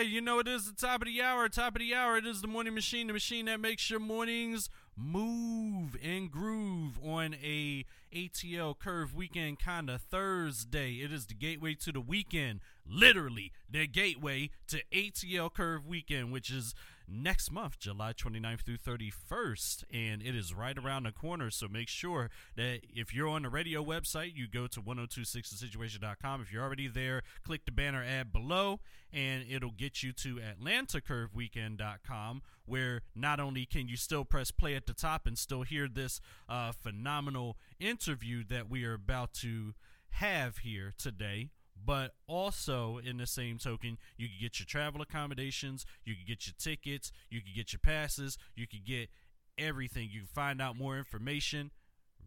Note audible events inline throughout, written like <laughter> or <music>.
You know it is the top of the hour. Top of the hour. It is the morning machine, the machine that makes your mornings move and groove on a ATL Curve weekend kind of Thursday. It is the gateway to the weekend, literally the gateway to ATL Curve weekend, which is next month, July 29th through 31st. And it is right around the corner. So make sure that if you're on the radio website, you go to 1026thesituation.com. If you're already there, click the banner ad below and it'll get you to AtlantaCurveWeekend.com, where not only can you still press play at the top and still hear this uh, phenomenal interview that we are about to have here today, but also in the same token, you can get your travel accommodations, you can get your tickets, you can get your passes, you can get everything. You can find out more information.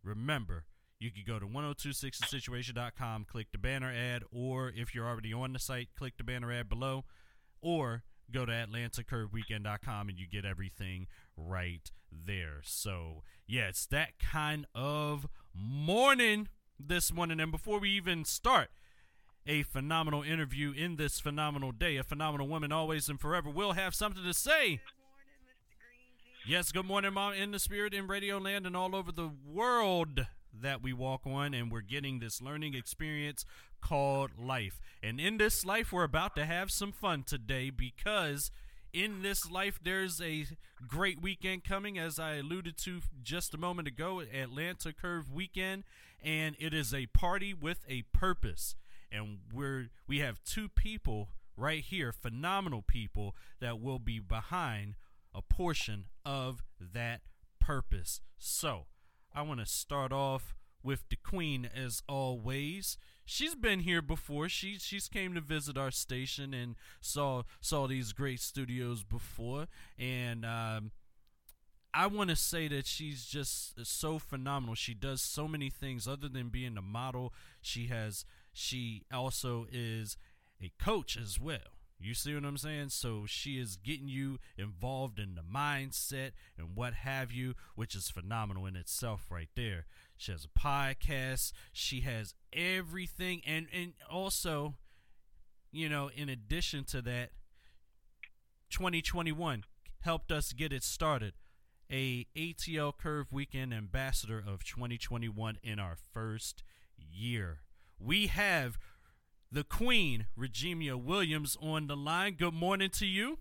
Remember, you can go to 1026thesituation.com, click the banner ad, or if you're already on the site, click the banner ad below, or go to atlantacurveweekend.com and you get everything right there. So, yeah, it's that kind of morning this morning. And before we even start, a phenomenal interview in this phenomenal day. A phenomenal woman, always and forever, will have something to say. Yes, good morning, Mom, in the spirit, in Radio Land, and all over the world that we walk on, and we're getting this learning experience called life. And in this life, we're about to have some fun today because in this life, there's a great weekend coming, as I alluded to just a moment ago, Atlanta Curve weekend, and it is a party with a purpose. And we're we have two people right here, phenomenal people that will be behind a portion of that purpose. So, I want to start off with the queen as always. She's been here before. She she's came to visit our station and saw saw these great studios before and um, I want to say that she's just so phenomenal. She does so many things other than being a model. She has she also is a coach as well. You see what I'm saying? So she is getting you involved in the mindset and what have you, which is phenomenal in itself right there. She has a podcast. She has everything and and also, you know, in addition to that, 2021 helped us get it started. A ATL Curve Weekend Ambassador of 2021 in our first year. We have the Queen, Regina Williams, on the line. Good morning to you.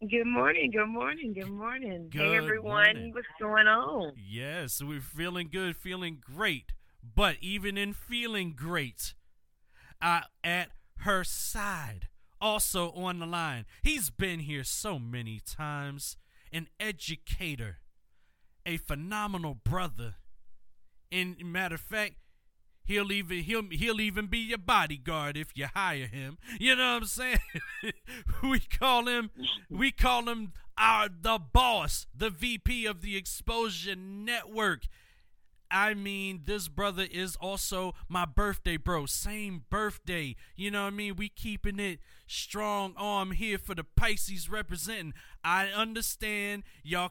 Good morning, good morning, good morning. Good hey everyone, morning. what's going on? Yes, we're feeling good, feeling great. But even in feeling great, uh, at her side, also on the line, he's been here so many times. An educator, a phenomenal brother. And matter of fact, He'll even he'll he'll even be your bodyguard if you hire him. You know what I'm saying? <laughs> we call him we call him our the boss, the VP of the Exposure Network. I mean, this brother is also my birthday, bro. Same birthday. You know what I mean? We keeping it strong arm here for the Pisces representing. I understand y'all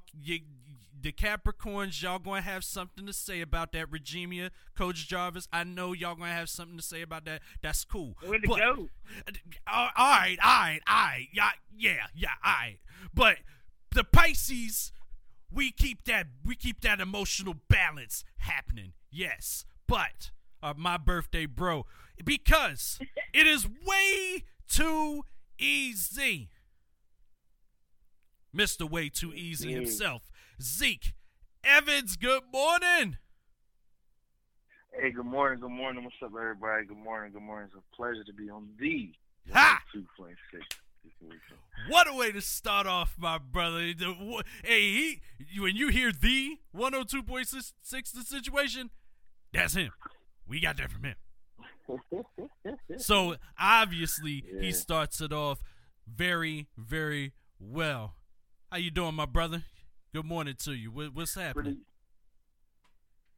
the Capricorns, y'all gonna have something to say about that, Regina, Coach Jarvis. I know y'all gonna have something to say about that. That's cool. Way to But- go. all right, all right, all right, yeah, yeah, yeah, all right. But the Pisces, we keep that we keep that emotional balance happening. Yes, but uh, my birthday, bro, because <laughs> it is way too easy. Mr. Way Too Easy Mm. himself, Zeke Evans. Good morning. Hey, good morning, good morning. What's up, everybody? Good morning, good morning. It's a pleasure to be on the Ha! 2.6. What a way to start off, my brother. Hey, he, when you hear the 102.6 the situation, that's him. We got that from him. <laughs> So obviously he starts it off very, very well. How you doing, my brother? Good morning to you. What, what's happening?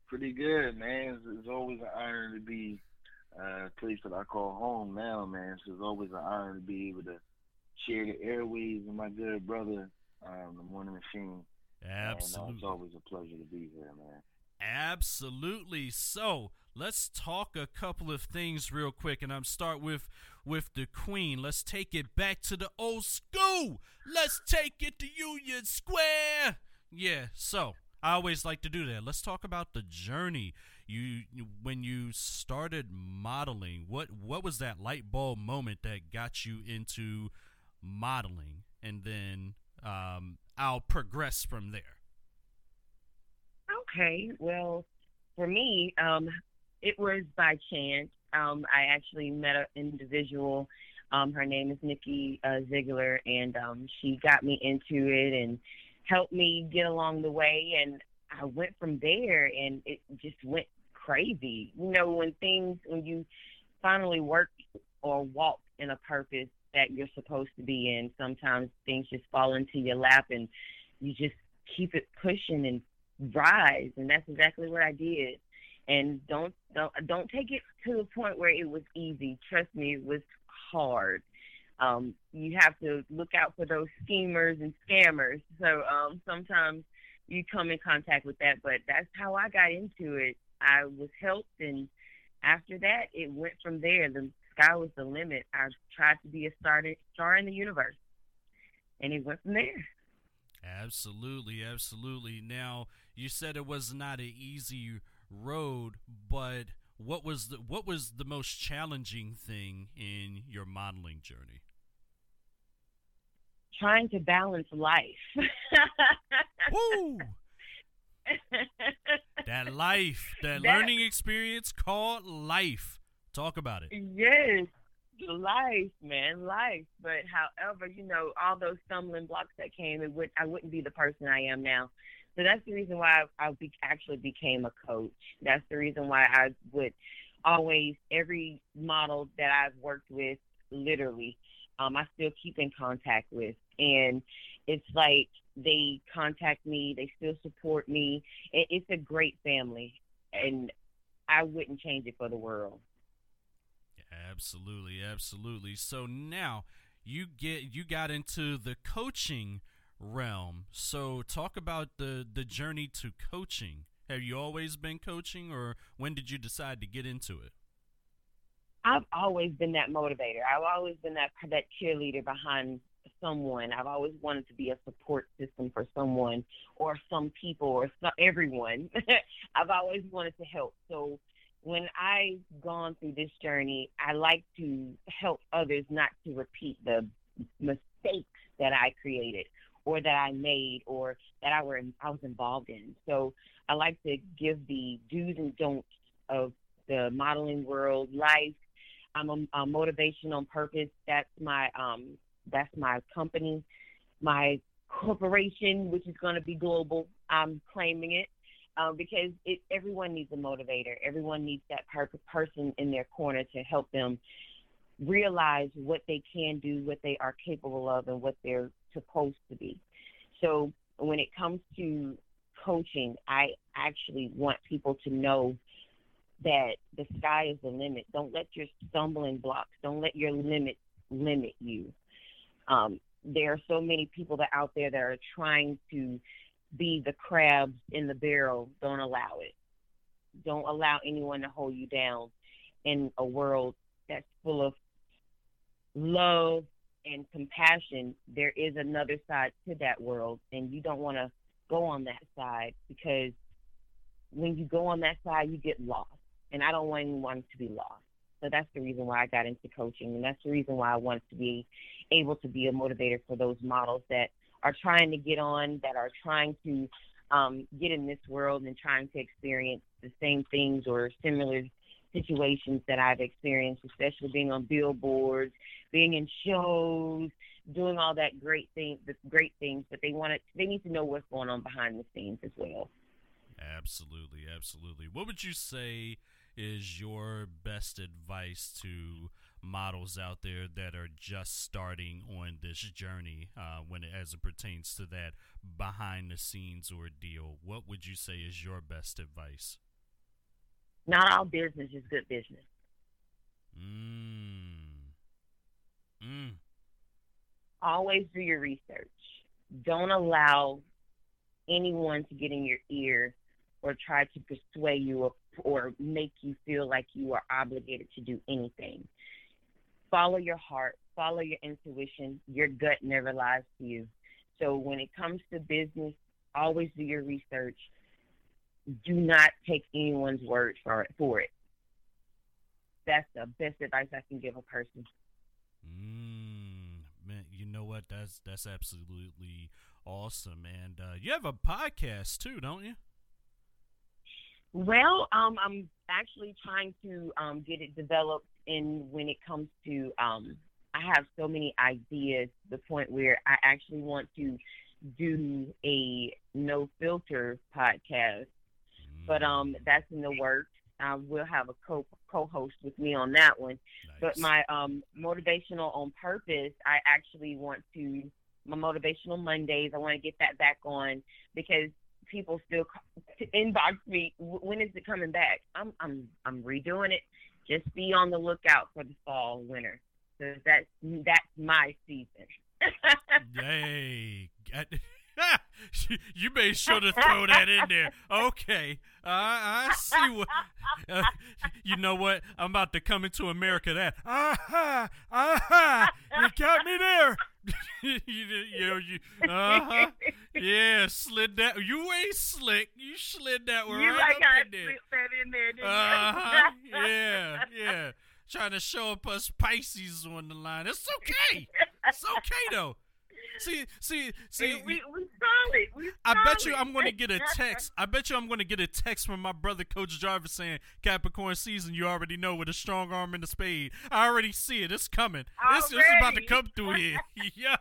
pretty, pretty good, man. It's, it's always an honor to be uh, a place that I call home now, man. So it's always an honor to be able to share the airways with my good brother, um, the Morning Machine. And, uh, Absolutely. it's always a pleasure to be here, man. Absolutely. So let's talk a couple of things real quick, and I'm start with with the Queen. Let's take it back to the old school. Let's take it to Union Square. Yeah, so I always like to do that. Let's talk about the journey. You when you started modeling, what what was that light bulb moment that got you into modeling, and then um, I'll progress from there. Okay, well, for me, um, it was by chance. Um, I actually met an individual. Um, her name is Nikki uh, Ziegler, and um, she got me into it and helped me get along the way. And I went from there, and it just went crazy. You know, when things, when you finally work or walk in a purpose that you're supposed to be in, sometimes things just fall into your lap, and you just keep it pushing and rise. And that's exactly what I did and don't don't don't take it to the point where it was easy. Trust me, it was hard. Um, you have to look out for those schemers and scammers. So um, sometimes you come in contact with that, but that's how I got into it. I was helped, and after that, it went from there. The sky was the limit. I tried to be a star, in the universe, and it went from there. Absolutely, absolutely. Now, you said it was not an easy road, but what was the what was the most challenging thing in your modeling journey? Trying to balance life. <laughs> Woo! that life, that, that learning experience called life. Talk about it. Yes, life, man, life. But however, you know, all those stumbling blocks that came, it would I wouldn't be the person I am now. So that's the reason why I, I be, actually became a coach. That's the reason why I would always every model that I've worked with, literally, um, I still keep in contact with, and it's like they contact me, they still support me. It's a great family, and I wouldn't change it for the world. Absolutely, absolutely. So now you get you got into the coaching realm. So talk about the the journey to coaching. Have you always been coaching or when did you decide to get into it? I've always been that motivator. I've always been that that cheerleader behind someone. I've always wanted to be a support system for someone or some people or some, everyone. <laughs> I've always wanted to help. So when I've gone through this journey, I like to help others not to repeat the mistakes that I created or that I made or that I were I was involved in. So I like to give the do's and don'ts of the modeling world, life. I'm a, a motivation on purpose. That's my um that's my company, my corporation, which is going to be global. I'm claiming it um, because it, everyone needs a motivator. Everyone needs that per- person in their corner to help them realize what they can do, what they are capable of, and what they're supposed to be. So when it comes to coaching, I actually want people to know that the sky is the limit. Don't let your stumbling blocks, don't let your limit limit you. Um, there are so many people that out there that are trying to be the crabs in the barrel. Don't allow it. Don't allow anyone to hold you down in a world that's full of love and compassion, there is another side to that world, and you don't want to go on that side because when you go on that side, you get lost, and I don't want anyone to be lost. So that's the reason why I got into coaching, and that's the reason why I wanted to be able to be a motivator for those models that are trying to get on, that are trying to um, get in this world and trying to experience the same things or similar situations that I've experienced, especially being on billboards, being in shows, doing all that great thing, great things. But they want to, they need to know what's going on behind the scenes as well. Absolutely, absolutely. What would you say is your best advice to models out there that are just starting on this journey uh, when it, as it pertains to that behind the scenes ordeal? What would you say is your best advice? Not all business is good business. Mm. Mm. Always do your research. Don't allow anyone to get in your ear or try to persuade you or make you feel like you are obligated to do anything. Follow your heart, follow your intuition. Your gut never lies to you. So when it comes to business, always do your research. Do not take anyone's word for it. For it. That's the best advice I can give a person. Mm, man, you know what? That's that's absolutely awesome. And uh, you have a podcast too, don't you? Well, um, I'm actually trying to um, get it developed. In when it comes to, um, I have so many ideas. To the point where I actually want to do a no filter podcast, but um, that's in the works. I will have a co co-host with me on that one. Nice. But my um, motivational on purpose, I actually want to my motivational Mondays. I want to get that back on because people still c- inbox me. "W- When is it coming back? I'm I'm I'm redoing it. Just be on the lookout for the fall winter. So that's that's my season. <laughs> Yay. <laughs> <laughs> <laughs> You made sure to throw that in there. Okay. Uh, I see what. <laughs> Uh, you know what? I'm about to come into America that. Aha! Aha! You got me there. <laughs> you, you, know, you, uh-huh. Yeah, slid that. You ain't slick. You slid that one you right like up I in there. that in there, Uh-huh. Yeah, yeah. Trying to show up us Pisces on the line. It's okay. It's okay though. See, see, see. Hey, we we solid. We I bet you. I'm going to get a <laughs> text. I bet you I'm going to get a text from my brother Coach Jarvis saying Capricorn season. You already know with a strong arm and a spade. I already see it. It's coming. This, this is about to come through <laughs> here. <laughs> yeah,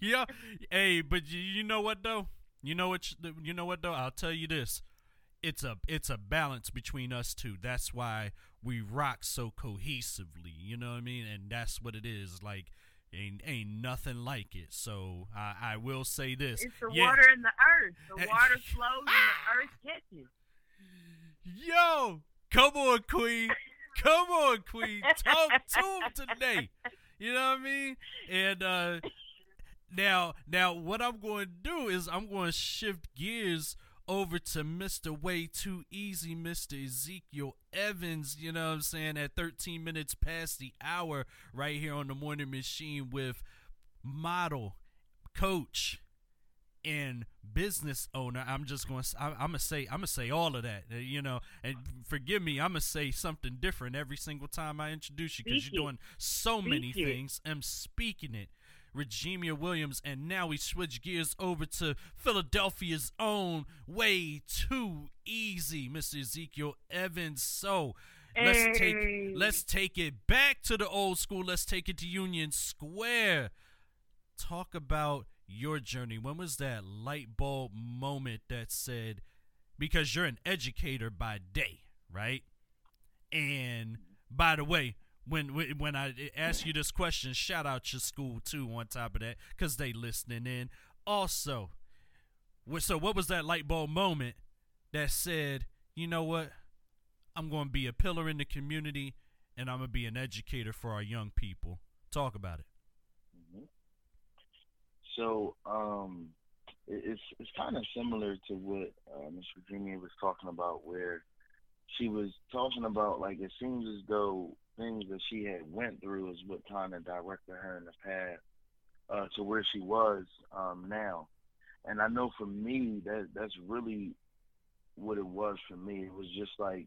yeah. Hey, but you, you know what though? You know what? You you know what though? I'll tell you this. It's a it's a balance between us two. That's why we rock so cohesively. You know what I mean? And that's what it is. Like ain't ain't nothing like it. So I I will say this. It's the Yeah. water in the earth. The <laughs> water flows and the earth catches. Yo, come on, Queen. Come on, Queen. Talk to him today. You know what I mean? And uh now now what I'm going to do is I'm going to shift gears over to Mr. Way Too Easy, Mr. Ezekiel Evans, you know what I'm saying, at 13 minutes past the hour right here on the morning machine with model, coach, and business owner. I'm just going to I'm, going to say I'm going to say all of that, uh, you know. And forgive me, I'm going to say something different every single time I introduce you cuz you're doing so many it. things. I'm speaking it. Regina Williams, and now we switch gears over to Philadelphia's own way too easy, Mr. Ezekiel Evans. So let's take let's take it back to the old school. Let's take it to Union Square. Talk about your journey. When was that light bulb moment that said, because you're an educator by day, right? And by the way, when when I ask you this question, shout out your school too. On top of that, because they listening in. Also, so what was that light bulb moment that said, you know what, I'm going to be a pillar in the community, and I'm going to be an educator for our young people. Talk about it. Mhm. So um, it's it's kind of similar to what uh, Miss Virginia was talking about, where she was talking about like it seems as though things that she had went through is what kind of directed her in the path uh, to where she was um, now. And I know for me that that's really what it was for me. It was just like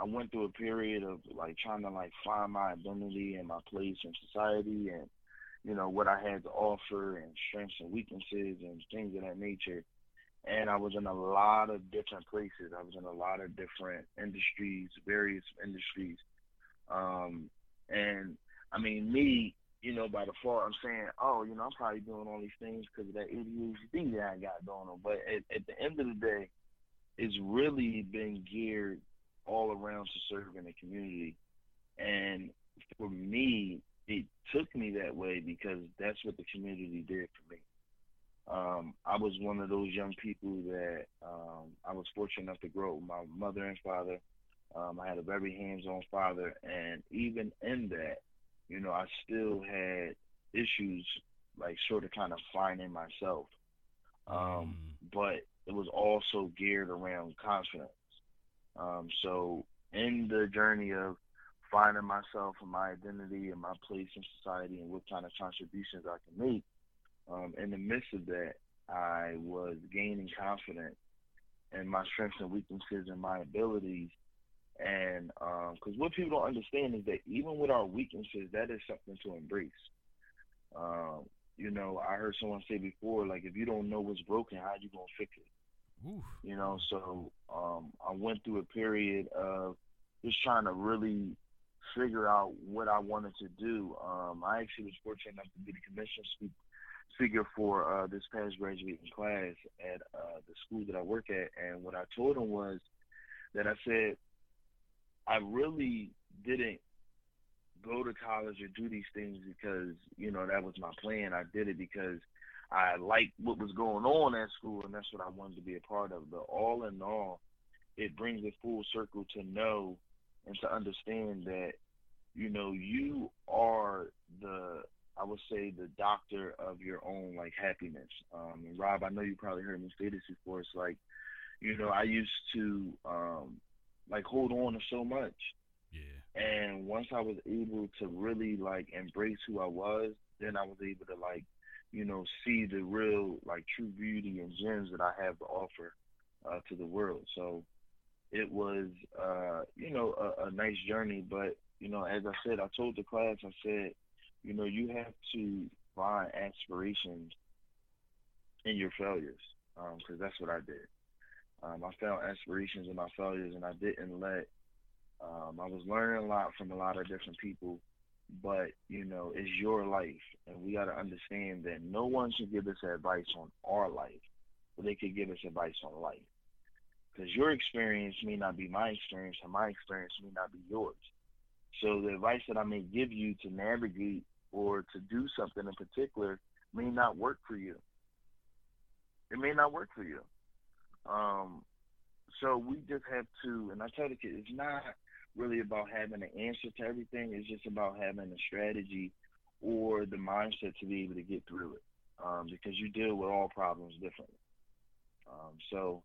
I went through a period of like trying to like find my identity and my place in society and you know what I had to offer and strengths and weaknesses and things of that nature. And I was in a lot of different places. I was in a lot of different industries, various industries. Um, and I mean, me, you know, by default, I'm saying, oh, you know, I'm probably doing all these things because of that ADHD that I got going on. But at, at the end of the day, it's really been geared all around to serving the community. And for me, it took me that way because that's what the community did for me. Um, I was one of those young people that um, I was fortunate enough to grow up with my mother and father. Um, I had a very hands-on father, and even in that, you know, I still had issues like sort of kind of finding myself. Um, Mm. but it was also geared around confidence. Um, so in the journey of finding myself and my identity and my place in society and what kind of contributions I can make, um, in the midst of that, I was gaining confidence in my strengths and weaknesses and my abilities. And because um, what people don't understand is that even with our weaknesses, that is something to embrace. Um, you know, I heard someone say before, like if you don't know what's broken, how you gonna fix it? Oof. You know, so um, I went through a period of just trying to really figure out what I wanted to do. Um, I actually was fortunate enough to be the commission speaker for uh, this past graduating class at uh, the school that I work at, and what I told them was that I said I really didn't go to college or do these things because you know that was my plan. I did it because I liked what was going on at school, and that's what I wanted to be a part of. But all in all, it brings it full circle to know and to understand that you know you are the I would say the doctor of your own like happiness. Um, Rob, I know you probably heard me say this before. It's like, you know, I used to um, like hold on to so much yeah. And once I was able to really like embrace who I was, then I was able to like, you know, see the real like true beauty and gems that I have to offer uh, to the world. So it was, uh, you know, a, a nice journey. But you know, as I said, I told the class, I said, you know, you have to find aspirations in your failures, because um, that's what I did. Um, I found aspirations in my failures, and I didn't let um, I was learning a lot from a lot of different people, but you know, it's your life, and we got to understand that no one should give us advice on our life, but they could give us advice on life. Because your experience may not be my experience, and my experience may not be yours. So the advice that I may give you to navigate or to do something in particular may not work for you. It may not work for you. Um, so we just have to, and I tell the kids, it's not really about having an answer to everything. It's just about having a strategy or the mindset to be able to get through it. Um, because you deal with all problems differently. Um, so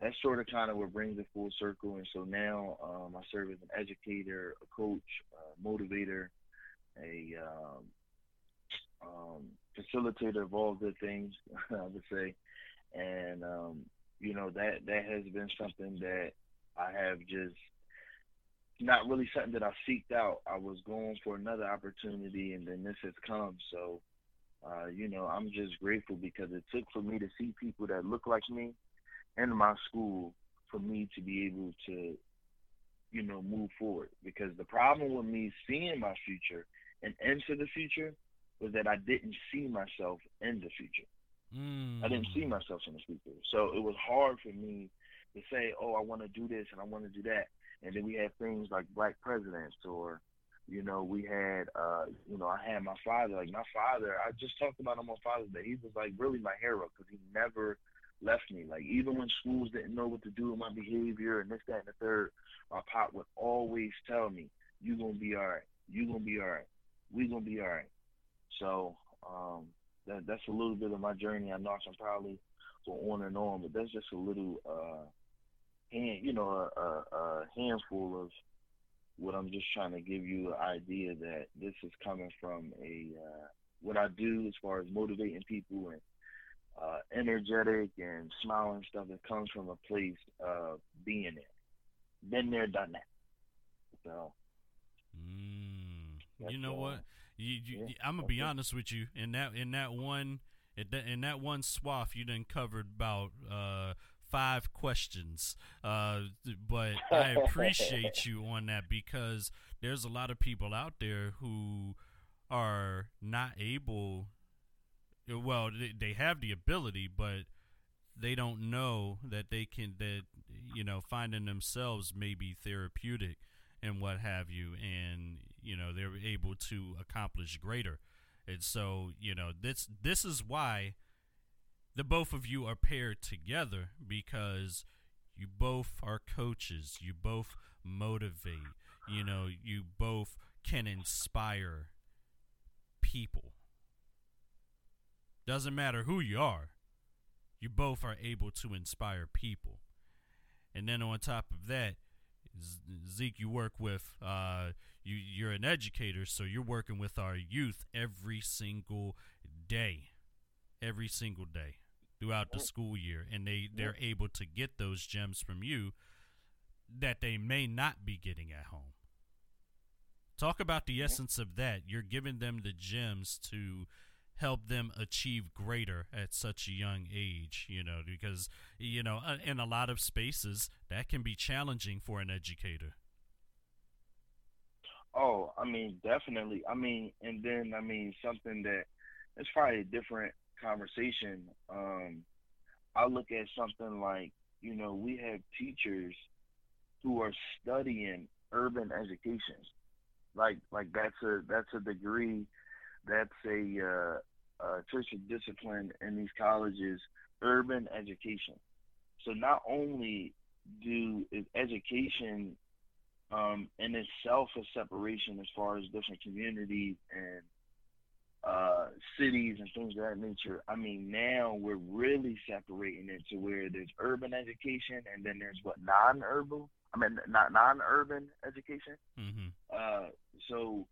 that's sort of kind of what brings it full circle. And so now um, I serve as an educator, a coach, a motivator, a um, um, facilitator of all good things, <laughs> I would say. And um, you know that that has been something that I have just not really something that I seeked out. I was going for another opportunity, and then this has come. So, uh, you know, I'm just grateful because it took for me to see people that look like me in my school for me to be able to, you know, move forward. Because the problem with me seeing my future and into the future was that I didn't see myself in the future. Mm. I didn't see myself in the speaker. So it was hard for me to say, oh, I want to do this and I want to do that. And then we had things like black presidents or you know we had uh you know i had my father like my father i just talked about him on father's day. He was like really my hero because he never left me. Like even when schools didn't know what to do with my behavior and this that and the third my pop would always tell me you gonna be all right. You gonna be all right. We gonna be all right. So um that that's a little bit of my journey i know i'm probably go on and on but that's just a little uh hand, you know, a, a, a handful of what I'm just trying to give you an idea that this is coming from a uh, what I do as far as motivating people and uh, energetic and smiling stuff. It comes from a place of being there, been there, done that. So, mm, you know what? You, you, yeah, I'm gonna be honest with you. In that in that one in that one swath, you done covered about uh, five questions. Uh, but I <laughs> appreciate you on that because there's a lot of people out there who are not able. Well, they, they have the ability, but they don't know that they can that you know finding themselves may be therapeutic and what have you, and you know they're able to accomplish greater. And so you know this this is why the both of you are paired together because you both are coaches. You both motivate. You know, you both can inspire people. Doesn't matter who you are, you both are able to inspire people. And then on top of that, Zeke, you work with uh, you. You're an educator, so you're working with our youth every single day, every single day throughout the school year, and they they're able to get those gems from you that they may not be getting at home. Talk about the essence of that. You're giving them the gems to help them achieve greater at such a young age, you know, because, you know, uh, in a lot of spaces, that can be challenging for an educator. Oh, I mean, definitely. I mean, and then, I mean, something that it's probably a different conversation. Um, I look at something like, you know, we have teachers who are studying urban education. Like, like that's a that's a degree that's a, uh, a tertiary discipline in these colleges, urban education. So not only do is education um, in itself a separation as far as different communities and uh, cities and things of that nature. I mean, now we're really separating it to where there's urban education and then there's what non-urban. I mean, not non-urban education. Mm-hmm. Uh, so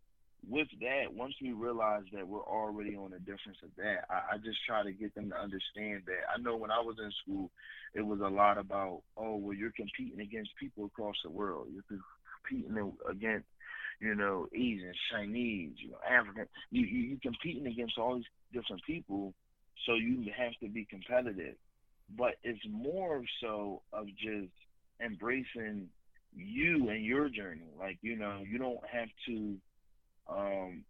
with that, once we realize that we're already on a difference of that, I, I just try to get them to understand that. I know when I was in school, it was a lot about, oh, well, you're competing against people across the world. You're competing against, you know, Asians, Chinese, you know, African. You, you you're competing against all these different people, so you have to be competitive. But it's more so of just embracing you and your journey. Like, you know, you don't have to um,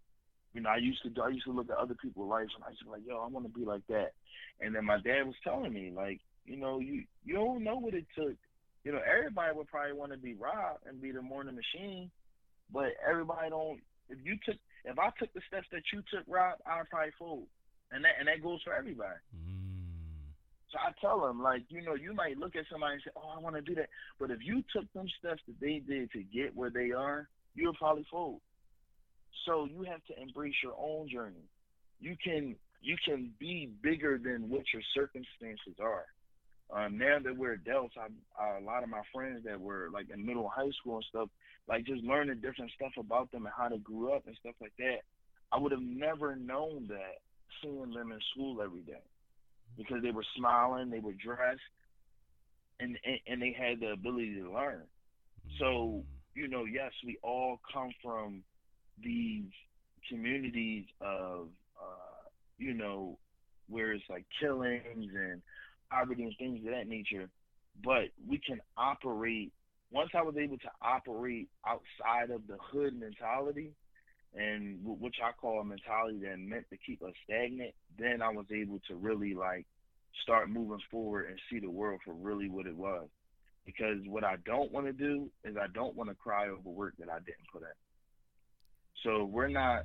you know, I used to I used to look at other people's lives and I used to be like, yo, I want to be like that. And then my dad was telling me, like, you know, you you don't know what it took. You know, everybody would probably want to be Rob and be the morning machine, but everybody don't. If you took, if I took the steps that you took, Rob, I'd probably fold, and that and that goes for everybody. Mm. So I tell them, like, you know, you might look at somebody and say, oh, I want to do that, but if you took them steps that they did to get where they are, you'll probably fold. So you have to embrace your own journey. You can you can be bigger than what your circumstances are. Um, now that we're adults, I, I, a lot of my friends that were like in middle high school and stuff, like just learning different stuff about them and how they grew up and stuff like that. I would have never known that seeing them in school every day because they were smiling, they were dressed, and and, and they had the ability to learn. So Mm. you know, yes, we all come from these communities of uh, you know where it's like killings and poverty and things of that nature but we can operate once i was able to operate outside of the hood mentality and which i call a mentality that meant to keep us stagnant then i was able to really like start moving forward and see the world for really what it was. Because what i don't want to do is i don't want to cry over work that i didn't put in so we're not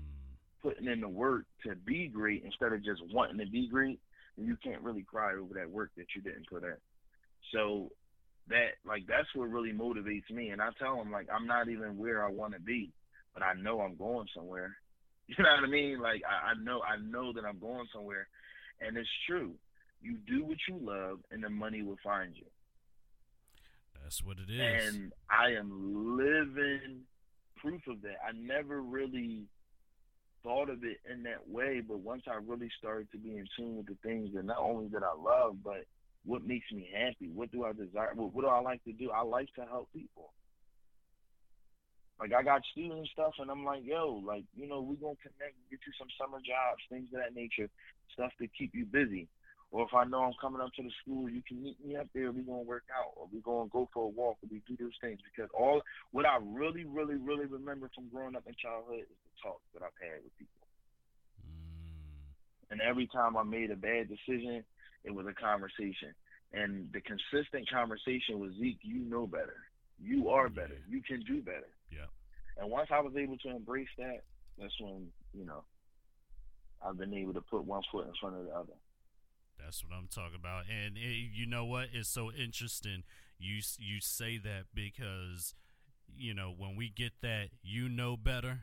putting in the work to be great instead of just wanting to be great, and you can't really cry over that work that you didn't put in. So that like that's what really motivates me. And I tell them like I'm not even where I want to be, but I know I'm going somewhere. <laughs> You know what I mean? Like I, I know I know that I'm going somewhere, and it's true. You do what you love, and the money will find you. That's what it is. And I am living proof of that. I never really thought of it in that way, but once I really started to be in tune with the things that not only that I love, but what makes me happy, what do I desire, what, what do I like to do? I like to help people. Like I got student stuff, and I'm like, yo, like you know, we gonna connect, get you some summer jobs, things of that nature, stuff to keep you busy. Or if I know I'm coming up to the school, you can meet me up there. We gonna work out, or we gonna go for a walk, or we do those things. Because all what I really, really, really remember from growing up in childhood is the talk that I've had with people. Mm. And every time I made a bad decision, it was a conversation. And the consistent conversation was Zeke, you know better. You are better. Yeah. You can do better. Yeah. And once I was able to embrace that, that's when, you know, I've been able to put one foot in front of the other. That's what I'm talking about. And it, you know what? It's so interesting. You you say that because you know when we get that you know better,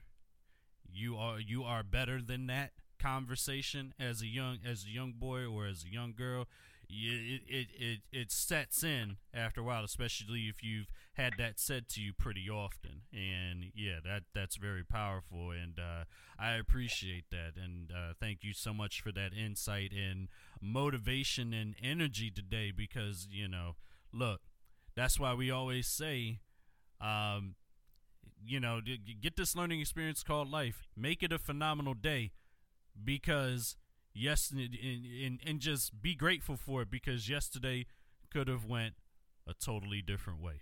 you are you are better than that conversation as a young as a young boy or as a young girl. It, it it it sets in after a while, especially if you've had that said to you pretty often, and yeah, that that's very powerful, and uh, I appreciate that, and uh, thank you so much for that insight and motivation and energy today, because you know, look, that's why we always say, um, you know, get this learning experience called life, make it a phenomenal day, because yes, and, and, and just be grateful for it, because yesterday could have went a totally different way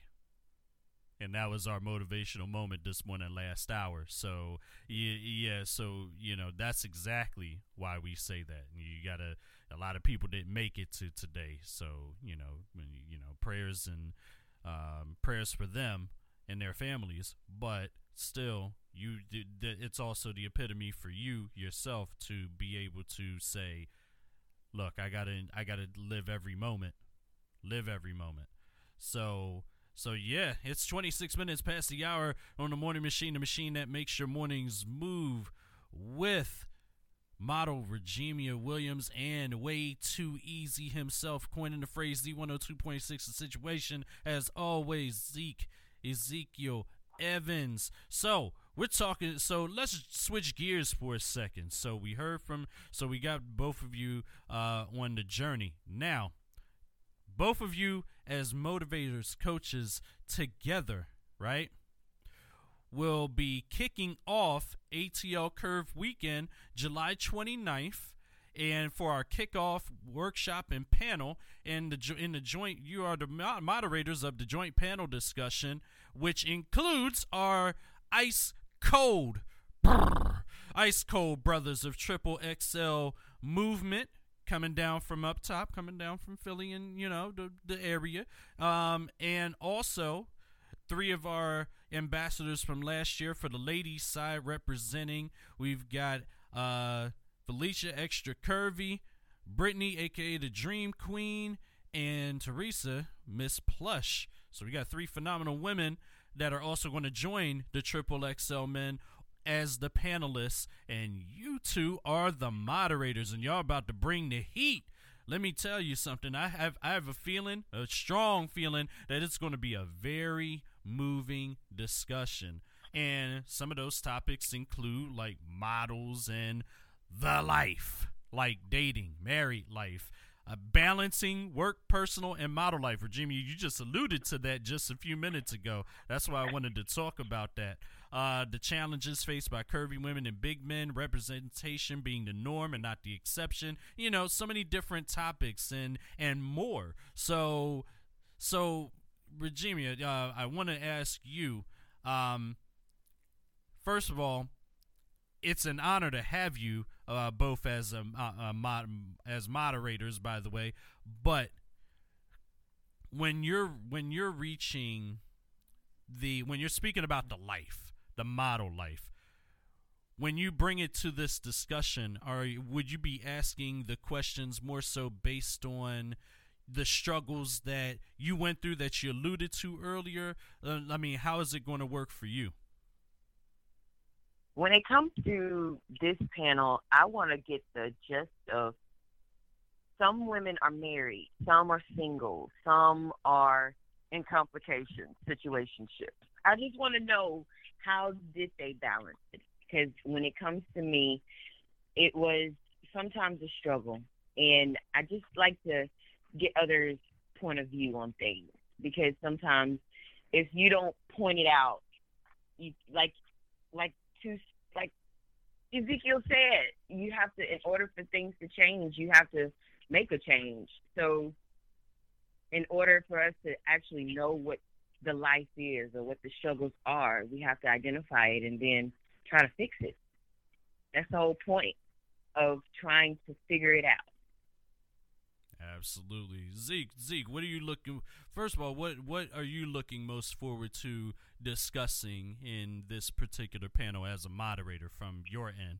and that was our motivational moment this morning last hour. So yeah, yeah so you know that's exactly why we say that. You gotta a lot of people didn't make it to today. So you know you know prayers and um, prayers for them and their families but still you it's also the epitome for you yourself to be able to say look i gotta i gotta live every moment live every moment. So so yeah, it's 26 minutes past the hour on the morning machine, the machine that makes your mornings move with model Regina Williams and way too easy himself coining the phrase Z102.6 the situation as always Zeke Ezekiel Evans. So we're talking so let's switch gears for a second. So we heard from so we got both of you uh on the journey. Now both of you as motivators, coaches together, right? Will be kicking off ATL Curve Weekend July 29th. And for our kickoff workshop and panel, in the in the joint, you are the moderators of the joint panel discussion, which includes our ice cold, brrr, ice cold brothers of Triple XL movement, coming down from up top, coming down from Philly and you know the the area, um, and also three of our ambassadors from last year for the ladies side representing. We've got uh, Felicia Extra Curvy, Brittany, aka the Dream Queen, and Teresa Miss Plush. So we got three phenomenal women that are also going to join the Triple XL men as the panelists, and you two are the moderators, and y'all about to bring the heat. Let me tell you something. I have I have a feeling, a strong feeling, that it's going to be a very moving discussion. And some of those topics include like models and the life, like dating, married life, uh, balancing work, personal, and model life. Virginia, you just alluded to that just a few minutes ago. That's why I wanted to talk about that uh, the challenges faced by curvy women and big men, representation being the norm and not the exception. You know, so many different topics and and more. So, so Regina, uh, I want to ask you. Um, first of all, it's an honor to have you uh, both as a, a, a mod, as moderators, by the way. But when you're when you're reaching the when you're speaking about the life the model life. When you bring it to this discussion, are would you be asking the questions more so based on the struggles that you went through that you alluded to earlier? Uh, I mean, how is it going to work for you? When it comes to this panel, I want to get the gist of some women are married, some are single, some are in complications, situationships. I just want to know how did they balance it? Because when it comes to me, it was sometimes a struggle, and I just like to get others' point of view on things because sometimes if you don't point it out, you like like to like Ezekiel said, you have to in order for things to change, you have to make a change. So in order for us to actually know what the life is or what the struggles are. We have to identify it and then try to fix it. That's the whole point of trying to figure it out. Absolutely, Zeke. Zeke, what are you looking? First of all, what what are you looking most forward to discussing in this particular panel as a moderator from your end?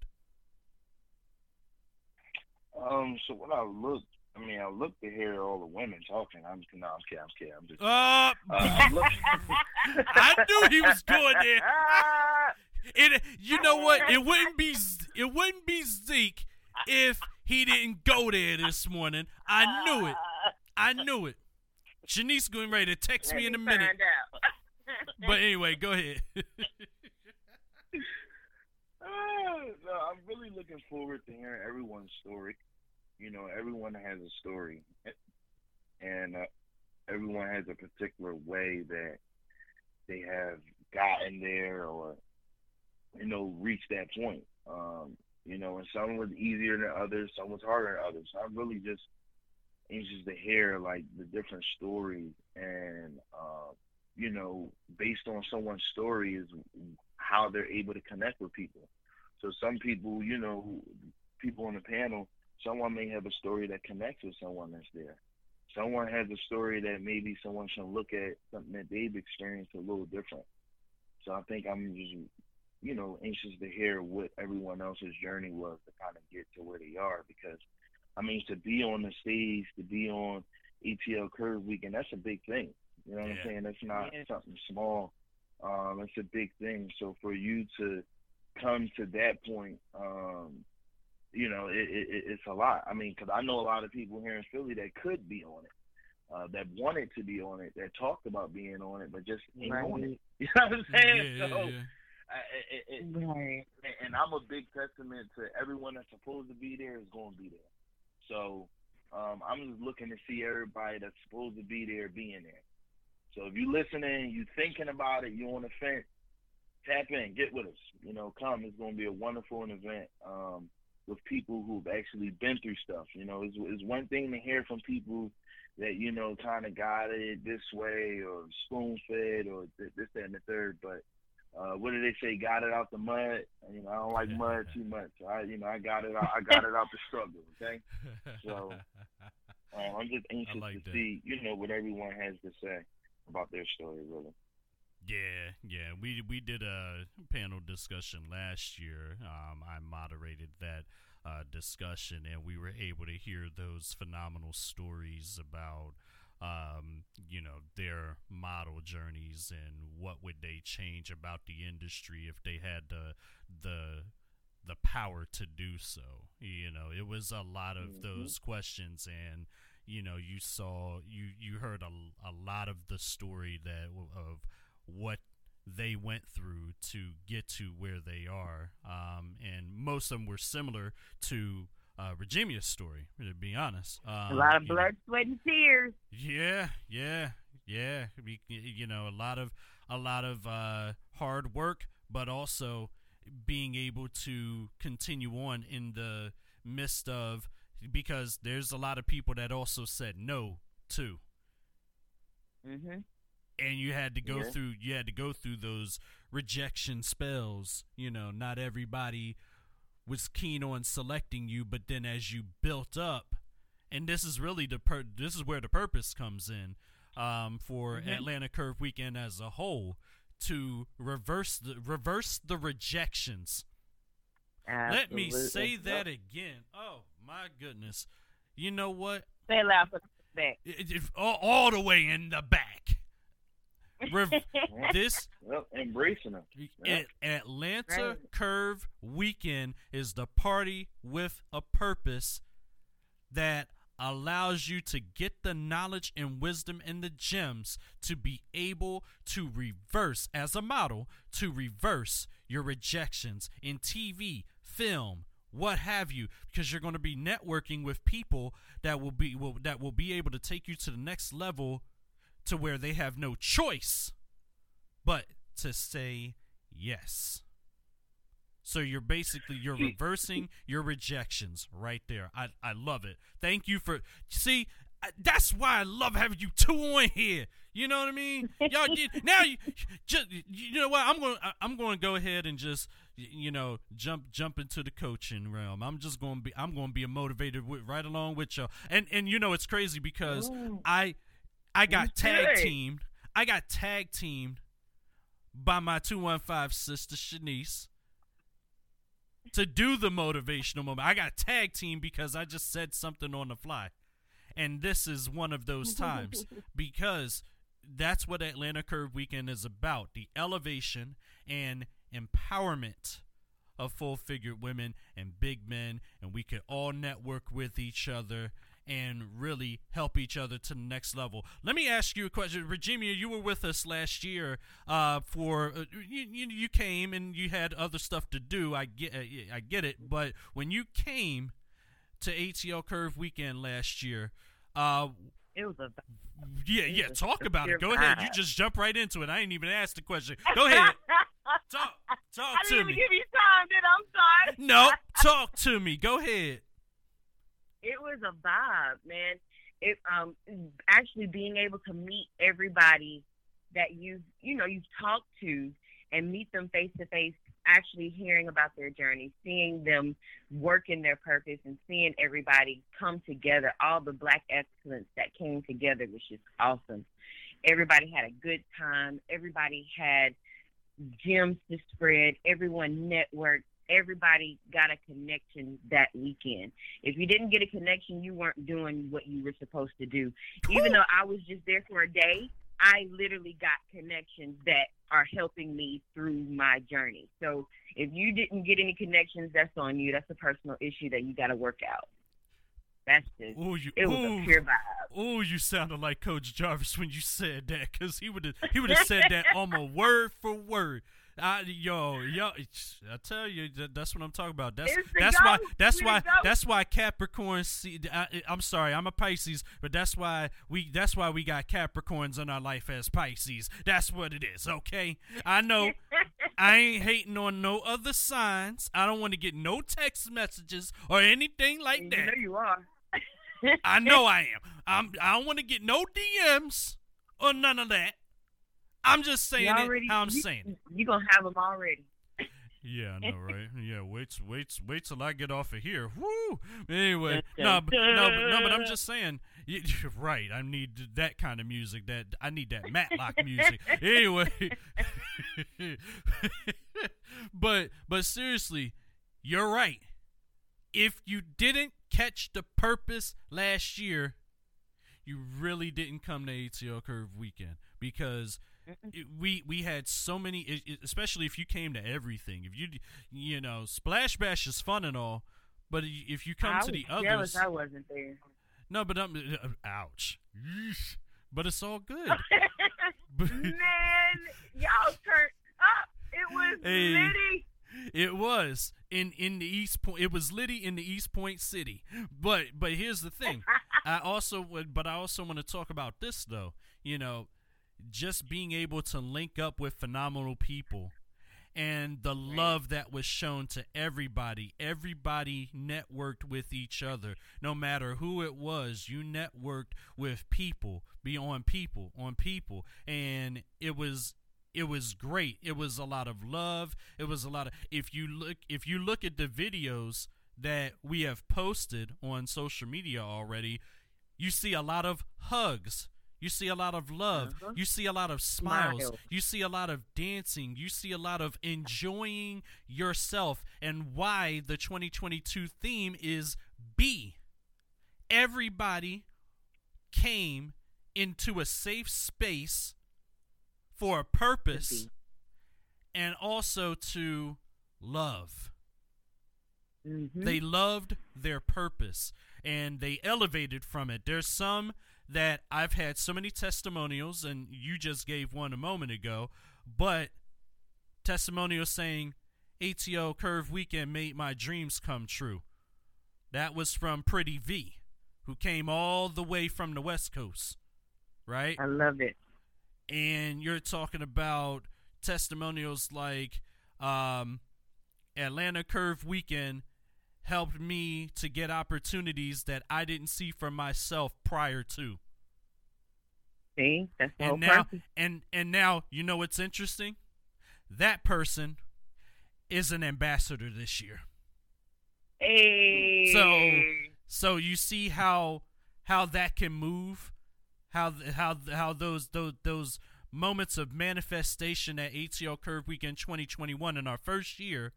Um, so what I look I mean, I look to hear all the women talking. I'm just no, I'm kidding. I'm kidding. I'm just. Uh, uh <laughs> <laughs> I knew he was going there. <laughs> it, you know what? It wouldn't be. It wouldn't be Zeke if he didn't go there this morning. I knew it. I knew it. Shanice going ready to text Let me in a minute. <laughs> but anyway, go ahead. <laughs> No, I'm really looking forward to hearing everyone's story. You know, everyone has a story, and uh, everyone has a particular way that they have gotten there, or you know, reached that point. Um, you know, and some was easier than others, some was harder than others. So I'm really just anxious to hear like the different stories, and uh, you know, based on someone's story is how they're able to connect with people. So some people, you know, people on the panel, someone may have a story that connects with someone that's there. Someone has a story that maybe someone should look at something that they've experienced a little different. So I think I'm just, you know, anxious to hear what everyone else's journey was to kind of get to where they are because, I mean, to be on the stage, to be on ATL Curve Weekend, that's a big thing. You know what yeah. I'm saying? That's not yeah. something small. Um, it's a big thing. So for you to come to that point, um, you know, it, it, it's a lot. I mean, because I know a lot of people here in Philly that could be on it, uh, that wanted to be on it, that talked about being on it, but just ain't right. on it. <laughs> You know what I'm saying? Yeah, so, yeah. I, it, it, right. and I'm a big testament to everyone that's supposed to be there is going to be there. So um, I'm just looking to see everybody that's supposed to be there being there. So if you're listening, you're thinking about it, you're on the fence, tap in, get with us. You know, come. It's going to be a wonderful event um, with people who've actually been through stuff. You know, it's, it's one thing to hear from people that you know kind of got it this way or spoon fed or this, that, and the third. But uh, what do they say? Got it out the mud. You know, I don't like mud <laughs> too much. So I, you know, I got it. Out, I got it out the struggle. Okay, so <laughs> uh, I'm just anxious like to that. see, you know, what everyone has to say about their story, really. Yeah, yeah. We we did a panel discussion last year. Um, I moderated that uh, discussion, and we were able to hear those phenomenal stories about, um, you know, their model journeys and what would they change about the industry if they had the the the power to do so. You know, it was a lot of mm-hmm. those questions and you know you saw you you heard a, a lot of the story that of what they went through to get to where they are. Um, and most of them were similar to uh, Regimia's story, to be honest. Um, a lot of blood, know. sweat, and tears. Yeah, yeah, yeah. You know, a lot of a lot of uh, hard work, but also being able to continue on in the midst of because there's a lot of people that also said no too. Mm-hmm and you had to go yeah. through you had to go through those rejection spells you know not everybody was keen on selecting you but then as you built up and this is really the per- this is where the purpose comes in um, for mm-hmm. Atlanta Curve Weekend as a whole to reverse the reverse the rejections. Absolutely. Let me say that again. Oh my goodness! You know what? Say it loud for the back. It, it, all, all the way in the back. Rev- <laughs> this well, embracing them. Yep. Atlanta right. Curve Weekend is the party with a purpose that allows you to get the knowledge and wisdom and the gems to be able to reverse as a model to reverse your rejections in TV, film, what have you because you're going to be networking with people that will be will, that will be able to take you to the next level to where they have no choice but to say yes. So you're basically you're reversing your rejections right there. I I love it. Thank you for see. That's why I love having you two on here. You know what I mean? Y'all <laughs> now you just you know what I'm going I'm going to go ahead and just you know jump jump into the coaching realm. I'm just going to be I'm going to be a motivated with, right along with y'all. And and you know it's crazy because Ooh. I I got tag teamed. I got tag teamed by my 215 sister Shanice to do the motivational moment. I got tag team because I just said something on the fly. And this is one of those <laughs> times because that's what Atlanta Curve Weekend is about the elevation and empowerment of full figured women and big men. And we could all network with each other and really help each other to the next level. Let me ask you a question, Virginia. You were with us last year uh, for uh, you, you, came and you had other stuff to do. I get I get it, but when you came to ATL Curve Weekend last year, uh, it was a yeah yeah. Talk about it. Go ahead. You just jump right into it. I ain't even asked the question. Go <laughs> ahead. talk talk I to didn't me. give you time, did I'm sorry. No, <laughs> talk to me. Go ahead. It was a vibe, man. It um actually being able to meet everybody that you've you know you've talked to and meet them face to face, actually hearing about their journey, seeing them work in their purpose, and seeing everybody come together. All the black excellence that came together was just awesome. Everybody had a good time. Everybody had gems to spread. Everyone networked. Everybody got a connection that weekend. If you didn't get a connection, you weren't doing what you were supposed to do. Even though I was just there for a day, I literally got connections that are helping me through my journey. So if you didn't get any connections, that's on you. That's a personal issue that you got to work out. That's just, Ooh, you, it was ooh, a pure vibe. Oh, you sounded like Coach Jarvis when you said that, because he would have he would have said that almost word for word. I, yo, yo, I tell you, that's what I'm talking about. That's It's the that's why that's why that's why Capricorn. See, I, I'm sorry, I'm a Pisces, but that's why we that's why we got Capricorns in our life as Pisces. That's what it is. Okay, I know. I <laughs> ain't hating on no other signs. I don't want to get no text messages or anything like you that. know you are. I know <laughs> I am. I'm. I don't want to get no DMs or none of that. I'm just saying You it how I'm you, saying it. You gonna have them already. Yeah, I know, right? <laughs> Yeah, wait, wait, wait till I get off of here. Woo! Anyway, no, but, no, but, no, but I'm just saying. <laughs> You're right. I need that kind of music. That I need that Matlock music. <laughs> Anyway, but but seriously, you're right. If you didn't catch the purpose last year, you really didn't come to ATL Curve weekend because we we had so many, especially if you came to everything. If you you know Splash Bash is fun and all, but if you come I to the others, I wasn't there. no, but I'm uh, ouch, Yeesh. but it's all good. <laughs> Man, y'all turned up. It was Hey. litty. It was in in the East Point. It was Liddy in the East Point City. But but here's the thing. <laughs> I also would, but I also want to talk about this though. You know, just being able to link up with phenomenal people and the love that was shown to everybody. Everybody networked with each other. No matter who it was, you networked with people, beyond people, on people. And it was it was great. It was a lot of love. It was a lot of if you look if you look at the videos that we have posted on social media already, you see a lot of hugs. You see a lot of love. Uh-huh. You see a lot of smiles. Smiles. You see a lot of dancing. You see a lot of enjoying yourself and why the 2022 theme is be. Everybody came into a safe space for a purpose and also to love. Mhm. They loved their purpose and they elevated from it. There's some that I've had so many testimonials, and you just gave one a moment ago, but testimonials saying ATL Curve Weekend made my dreams come true. That was from Pretty V, who came all the way from the West Coast, right? I love it. and you're talking about testimonials like um, Atlanta Curve Weekend helped me to get opportunities that I didn't see for myself prior to. See, that's And now and and now you know what's interesting? That person is an ambassador this year. Hey. So- So you see how how that can move, how how how those those those moments of manifestation at ATL Curve Weekend 2021 in our first year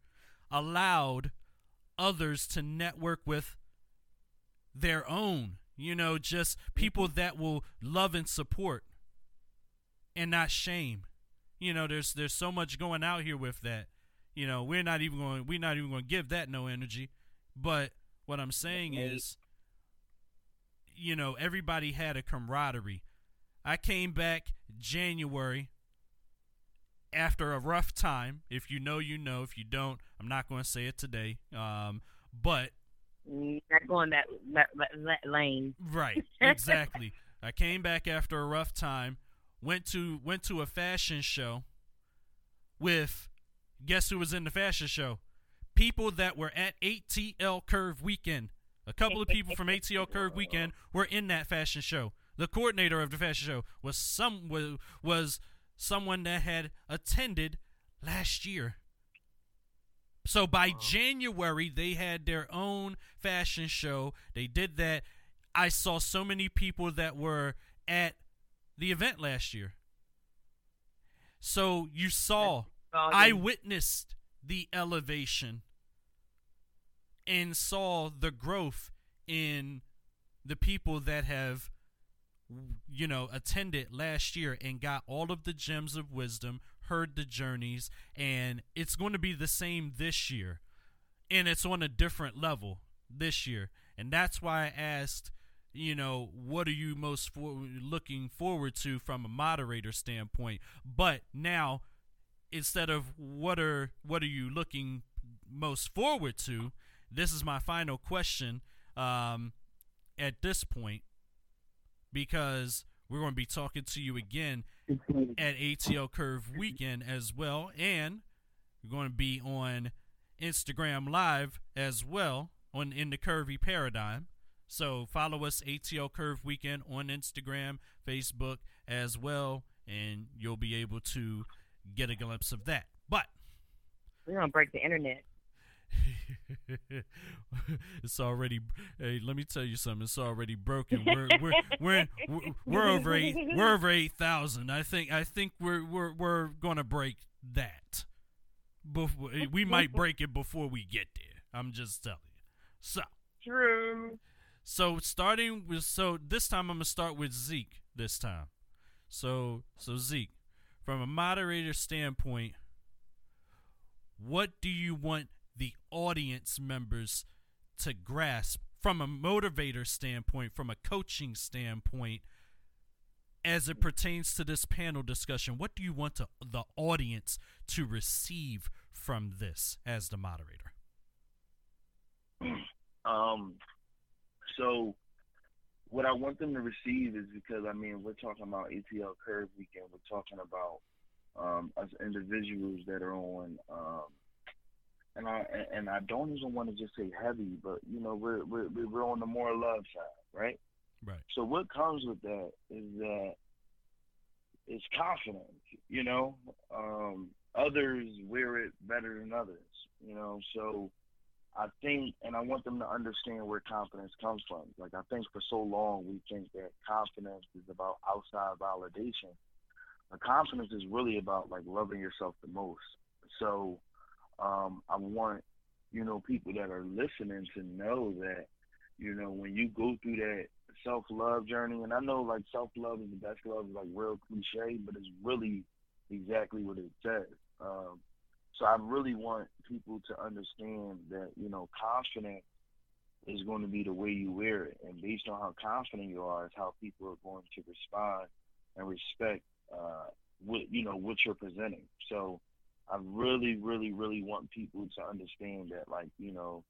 allowed others to network with their own, you know, just people mm-hmm. that will love and support and not shame. You know, there's there's so much going out here with that. You know, we're not even going we're not even going to give that no energy. But what I'm saying is you know, everybody had a camaraderie. I came back January after a rough time. If you know, you know. If you don't, I'm not going to say it today. Um, but Mm, not going that, that, that lane. right, <laughs> exactly. I came back after a rough time. Went to went to a fashion show with guess who was in the fashion show? People that were at ATL Curve Weekend. A couple of people from ATL Curve Weekend were in that fashion show. The coordinator of the fashion show was some was, was someone that had attended last year. So by January, they had their own fashion show. They did that. I saw so many people that were at the event last year. So you saw, I witnessed the elevation and saw the growth in the people that have you know attended last year and got all of the gems of wisdom heard the journeys and it's going to be the same this year. And it's on a different level this year. And that's why i asked you know what are you most for- looking forward to from a moderator standpoint? But now instead of what are what are you looking most forward to this is my final question um, at this point because we're going to be talking to you again at ATL Curve Weekend as well, and we're going to be on Instagram Live as well on in the Curvy Paradigm. So follow us ATL Curve Weekend on Instagram, Facebook as well, and you'll be able to get a glimpse of that. But we're gonna break the internet. <laughs> it's already. Hey, let me tell you something. It's already broken. We're we're we're we're, we're over eight. We're over eight thousand. I think. I think we're we're we're gonna break that. Before we might break it before we get there. I'm just telling you. So true. So starting with so this time I'm gonna start with Zeke. This time. So so Zeke, from a moderator standpoint, what do you want the audience members to grasp from a motivator standpoint, from a coaching standpoint, as it pertains to this panel discussion? What do you want to, the audience to receive from this as the moderator? Um, so what I want them to receive is because I mean we're talking about ATL Curve Weekend. We're talking about um, us individuals that are on um, and I and I don't even want to just say heavy, but you know we're we're we're on the more love side, right? Right. So what comes with that is that it's confidence. You know, um, others wear it better than others. You know, so I think, and I want them to understand where confidence comes from. Like I think for so long we think that confidence is about outside validation. But confidence is really about like loving yourself the most. So um, I want, you know, people that are listening to know that, you know, when you go through that self love journey, and I know like self love is the best love is like real cliche, but it's really exactly what it says. Um, so I really want people to understand that, you know, confidence is going to be the way you wear it. And based on how confident you are is how people are going to respond and respect uh, what you know what you're presenting. So I really, really, really want people to understand that, like, you know,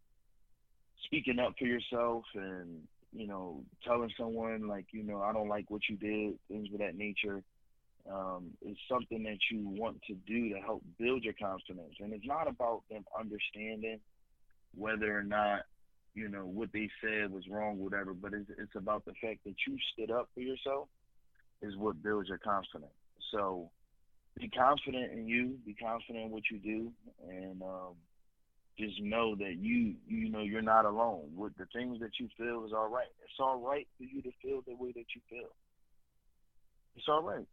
speaking up for yourself and, you know, telling someone, like, you know, I don't like what you did, things of that nature, um, is something that you want to do to help build your confidence. And it's not about them understanding whether or not, you know, what they said was wrong, whatever, but it's, it's about the fact that you stood up for yourself is what builds your confidence. So, be confident in you, be confident in what you do, and um, just know that you you know you're not alone. With the things that you feel is all right. It's all right for you to feel the way that you feel. It's all right.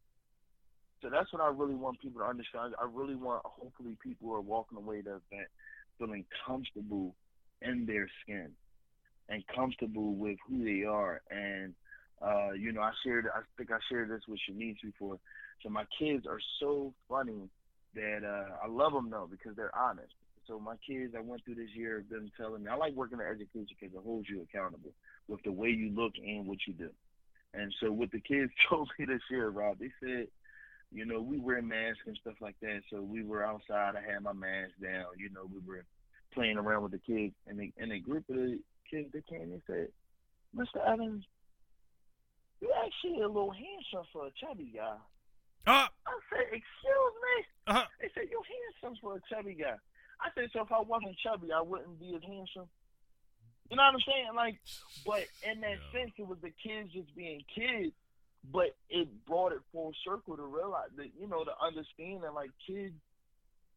So that's what I really want people to understand. I really want hopefully people are walking away to that feeling comfortable in their skin and comfortable with who they are. And uh, you know, I shared I think I shared this with Shanice before so my kids are so funny that uh, I love them though because they're honest. So my kids, I went through this year of them telling me, I like working in education because it holds you accountable with the way you look and what you do. And so what the kids <laughs> told me this year, Rob, they said, you know, we wear masks and stuff like that. So we were outside. I had my mask down. You know, we were playing around with the kids, and they, and a group of the kids they came and said, Mr. Evans, you actually a little handsome for a chubby guy. Uh, I said, excuse me. uh, They said, you're handsome for a chubby guy. I said, so if I wasn't chubby, I wouldn't be as handsome. You know what I'm saying? Like, but in that Yeah. sense, it was the kids just being kids, but it brought it full circle to realize that, you know, to understand that, like, kids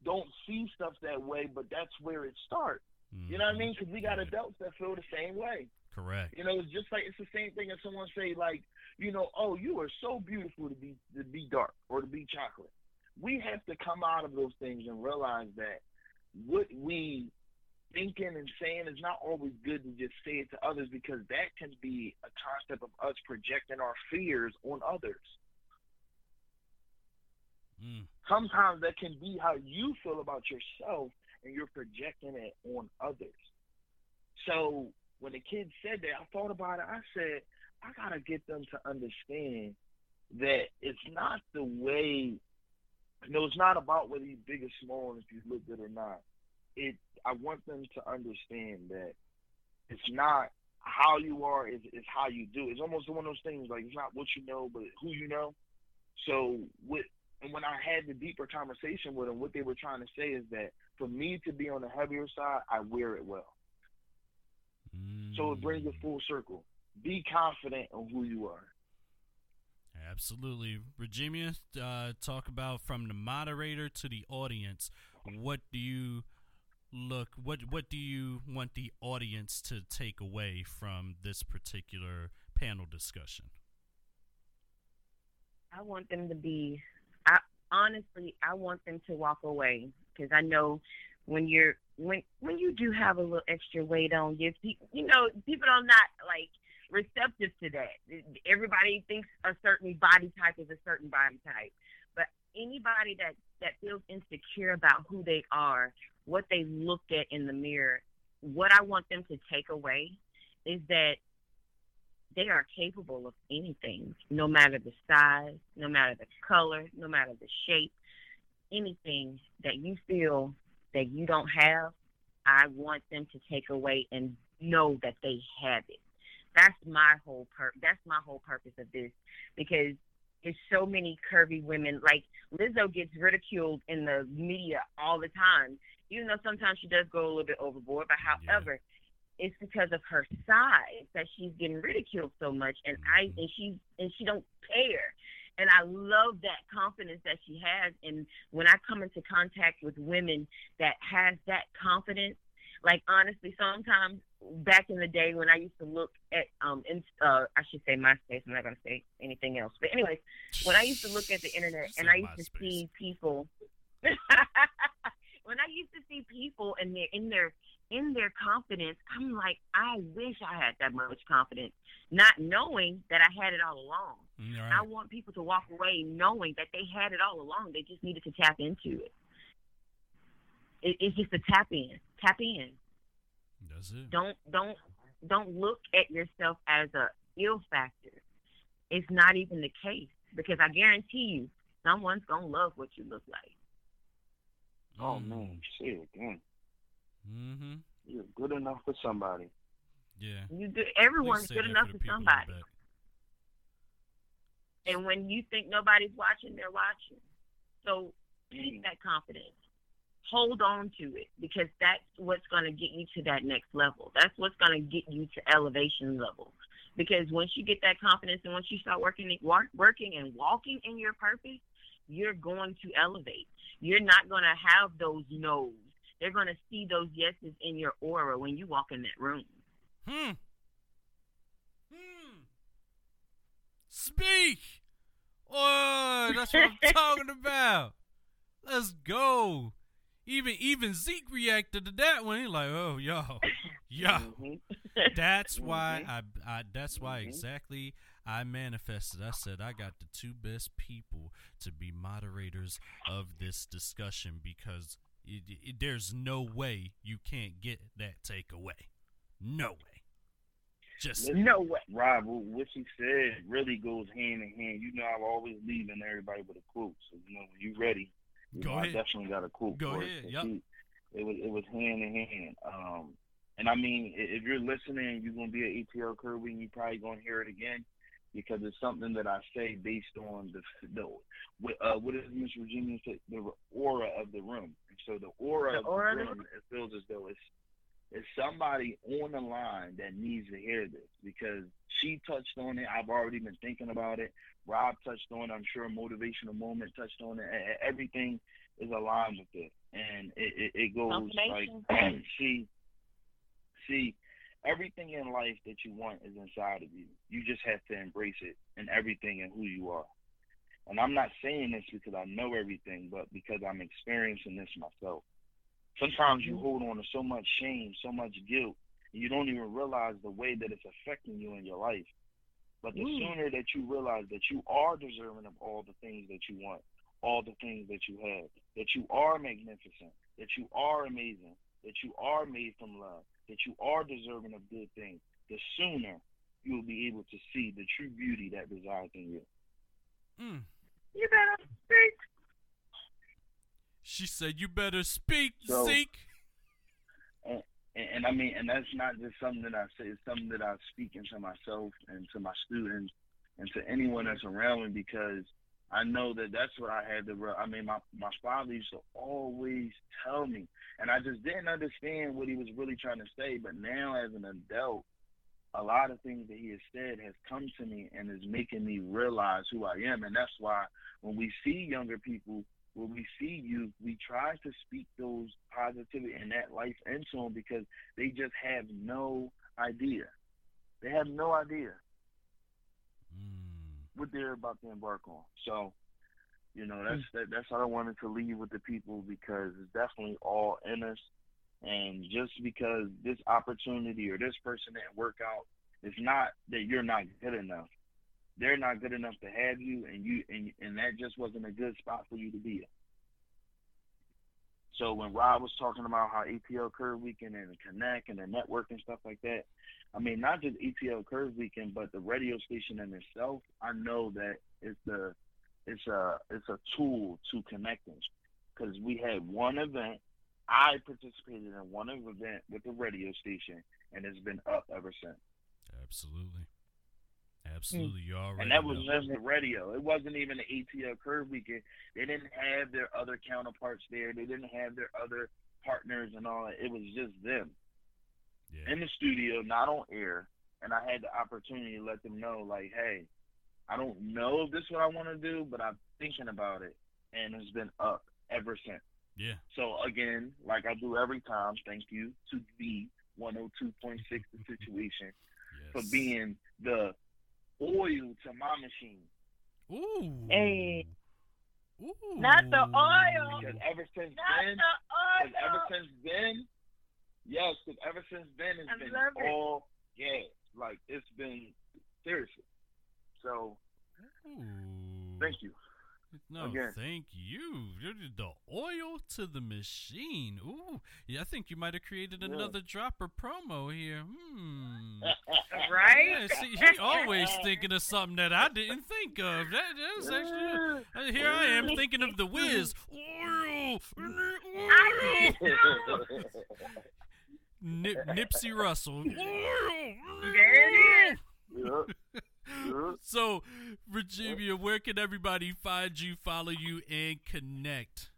don't see stuff that way, but that's where it starts. You know what I mhm. mean? Because we got adults that feel the same way. Correct. You know, it's just like it's the same thing as someone say like, you know, oh, you are so beautiful to be to be dark or to be chocolate. We have to come out of those things and realize that what we thinking and saying is not always good to just say it to others because that can be a concept of us projecting our fears on others. Mm. Sometimes that can be how you feel about yourself and you're projecting it on others. So when the kid said that, I thought about it. I said, I gotta get them to understand that it's not the way. You know, it's not about whether you're big or small and if you look good or not. It. I want them to understand that it's not how you are. It's, it's how you do. It's almost one of those things like it's not what you know, but who you know. So with and when I had the deeper conversation with them, what they were trying to say is that for me to be on the heavier side, I wear it well. So it brings it Mm. full circle. Be confident on who you are. Absolutely. Virginia, uh, talk about from the moderator to the audience. What do you look what what do you want the audience to take away from this particular panel discussion? I want them to be. I honestly, I want them to walk away because I know when you're when when you do have a little extra weight on you, you know, people are not like receptive to that. Everybody thinks a certain body type is a certain body type, but anybody that that feels insecure about who they are, what they look at in the mirror, what I want them to take away is that they are capable of anything, no matter the size, no matter the color, no matter the shape, anything that you feel that you don't have, I want them to take away and know that they have it. That's my whole pur- that's my whole purpose of this because there's so many curvy women like Lizzo gets ridiculed in the media all the time, even though sometimes she does go a little bit overboard. But Yeah. however, it's because of her size that she's getting ridiculed so much and I Mhm. and she and she don't care. And I love that confidence that she has. And when I come into contact with women that has that confidence, like honestly sometimes back in the day when I used to look at um in, uh I should say MySpace, I'm not gonna say anything else. But anyways, when I used to look at the internet and I used to see people <laughs> when I used to see people and their in their in their confidence, I'm like, I wish I had that much confidence, not knowing that I had it all along. Mm, I want people to walk away knowing that they had it all along. They just needed to tap into it. it it's just a tap in. Tap in. That's it. Don't don't don't look at yourself as a ill factor. It's not even the case because I guarantee you, someone's gonna love what you look like. Oh Mm. man, say it again. Mm-hmm. You're good enough for somebody. Yeah. You do, everyone's good enough for for people in the somebody. And when you think nobody's watching, they're watching. So <clears throat> keep that confidence. Hold on to it because that's what's going to get you to that next level. That's what's going to get you to elevation level. Because once you get that confidence and once you start working, working and walking in your purpose, you're going to elevate. You're not going to have those no's. They're going to see those yeses in your aura when you walk in that room. Hmm. Hmm. Speak. Oh, that's what I'm <laughs> talking about. Let's go. Even even Zeke reacted to that one. He like, oh, yo, yo. Mhm. That's why Mhm. I, I. That's why Mhm. exactly I manifested. I said I got the two best people to be moderators of this discussion because it, it, there's no way you can't get that takeaway. No way. Just no way. Rob, what she said really goes hand in hand. You know, I'm always leaving everybody with a quote. So you know, when you ready, you Go know, ahead. I definitely got a quote. Go for ahead, It. yep. She- It was it was hand in hand. Um, and I mean, if you're listening, you're gonna be at ATL Kirby, and you're probably gonna hear it again because it's something that I say based on the the what, uh, what does Miss Virginia say? The aura of the room. So the aura The of aura the room, it feels as though it's it's somebody on the line that needs to hear this because she touched on it. I've already been thinking about it. Rob touched on it. I'm sure motivational moment touched on it. Everything is aligned with it, and it, it, it goes like <clears throat> see, see, everything in life that you want is inside of you. You just have to embrace it and everything and who you are. And I'm not saying this because I know everything, but because I'm experiencing this myself. Sometimes you hold on to so much shame, so much guilt, and you don't even realize the way that it's affecting you in your life. But the Mm. sooner that you realize that you are deserving of all the things that you want, all the things that you have, that you are magnificent, that you are amazing, that you are made from love, that you are deserving of good things, the sooner you will be able to see the true beauty that resides in you. mm. You better speak. she said, "You better speak, So- Zeke." and, and I mean, and that's not just something that I say. It's something that I speak into myself and to my students and to anyone that's around me because I know that that's what I had to. I mean, my my father used to always tell me, and I just didn't understand what he was really trying to say. But now, as an adult, a lot of things that he has said has come to me and is making me realize who I am, and that's why when we see younger people when we see youth, we try to speak those positivity and that life into them because they just have no idea. They have no idea Mm. what they're about to embark on. So, you know, that's that, that's how I wanted to leave with the people because it's definitely all in us. And just because this opportunity or this person didn't work out, it's not that you're not good enough. They're not good enough to have you, and you and and that just wasn't a good spot for you to be in. So when Rob was talking about how ATL Curve Weekend and the Connect and the network and stuff like that, I mean not just ATL Curve Weekend, but the radio station in itself, I know that it's a it's a it's a tool to connecting because we had one event. I participated in one event with the radio station, and it's been up ever since. Absolutely, absolutely. You already And that was know. just the radio. It wasn't even the ATL Curve Weekend. They didn't have their other counterparts there. They didn't have their other partners and all that. It was just them yeah. in the studio, not on air. And I had the opportunity to let them know, like, hey, I don't know if this is what I want to do, but I'm thinking about it. And it's been up ever since. Yeah. So, again, like I do every time, thank you to B 102.6 The oh <laughs> Situation for being the oil to my machine. Ooh. Hey. Ooh. Not the oil. Because ever since Not then, the because ever since then, yes, because ever since then it's I been love it. all gas. Like it's been seriously. So Ooh. thank you. No, Again. thank you. The oil to the machine. Ooh, yeah. I think you might have created Yeah. another dropper promo here. Hmm. <laughs> Right? Yeah, see, he always thinking of something that I didn't think of. That, that's actually uh, here I am thinking of the Wiz. Oil, oil. Nip, Nipsey Russell. Oil, There it is. Yep. Yep. So, Virginia, where can everybody find you, follow you, and connect?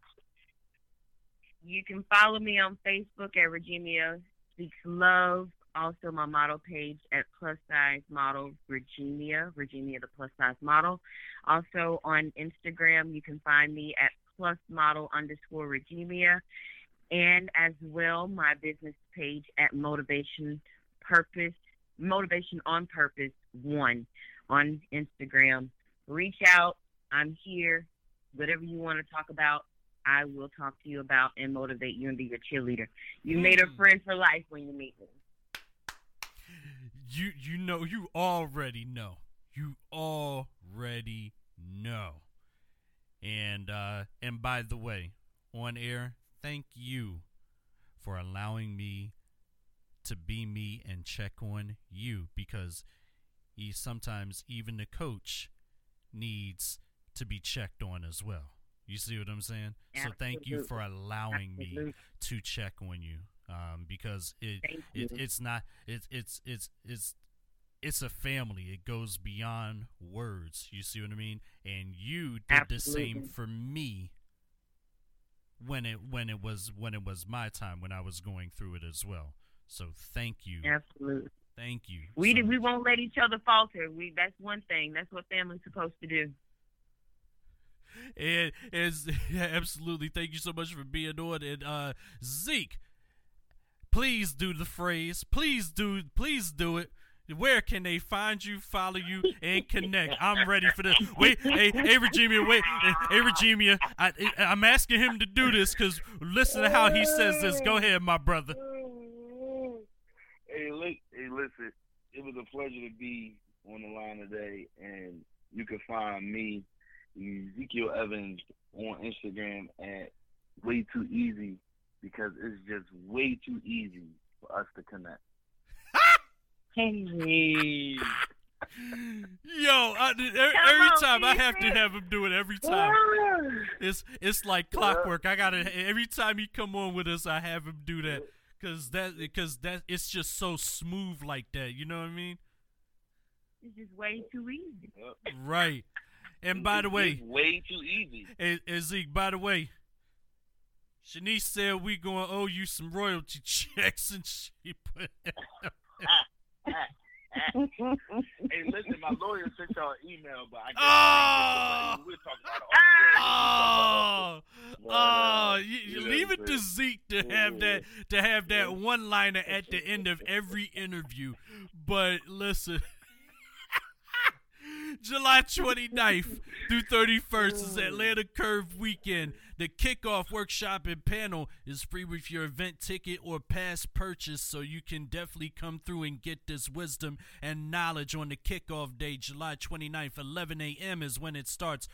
You can follow me on Facebook at Virginia Speaks Love. Also, my model page at Plus Size Model Virginia, Virginia the Plus Size Model. Also on Instagram, you can find me at Plus Model underscore Virginia, and as well my business page at Motivation Purpose, Motivation on Purpose One on Instagram. Reach out. I'm here. Whatever you want to talk about, I will talk to you about and motivate you and be your cheerleader. You made a Mm. friend for life when you meet me. You you know you already know. You already know. And uh and by the way, on air, thank you for allowing me to be me and check on you because he sometimes even the coach needs to be checked on as well. You see what I'm saying? So thank you for allowing Absolutely. me to check on you um, because it, it it's not it's it's it's it's it's a family. It goes beyond words. You see what I mean? And you did the same for me when it when it was when it was my time when I was going through it as well. So thank you. Absolutely. Thank you. We so we won't let each other falter. We that's one thing. That's what family's supposed to do. And is <laughs> yeah, absolutely. Thank you so much for being on. And uh, Zeke, please do the phrase. Please do. Please do it. Where can they find you, follow you, and connect? I'm ready for this. Wait, hey, hey, Regina, wait, hey, Regina, I, I'm asking him to do this because listen to how he says this. Go ahead, my brother. Hey, hey, listen. It was a pleasure to be on the line today, and you can find me, Ezekiel Evans, on Instagram at Way Too Easy because it's just way too easy for us to connect. <laughs> Hey. Yo, I, every, time I have to have him do it every time. It's it's like clockwork. I gotta every time he come on with us, I have him do that because that because that it's just so smooth like that. You know what I mean? It's just way too easy. Right. And by the way, way too easy. and, and Zeke, by the way, Shanice said we gonna owe you some royalty <laughs> checks, and she put. <laughs> <laughs> Hey, <laughs> listen, my lawyer sent y'all an email, but I Oh! we'll talk about it. Oh, But, oh! uh, You, you you leave it to? Zeke to have that to have that one liner at the end of every interview. But listen. July 29th through 31st is Atlanta Curve Weekend. The kickoff workshop and panel is free with your event ticket or pass purchase, so you can definitely come through and get this wisdom and knowledge on the kickoff day, July 29th, 11 a.m. is when it starts.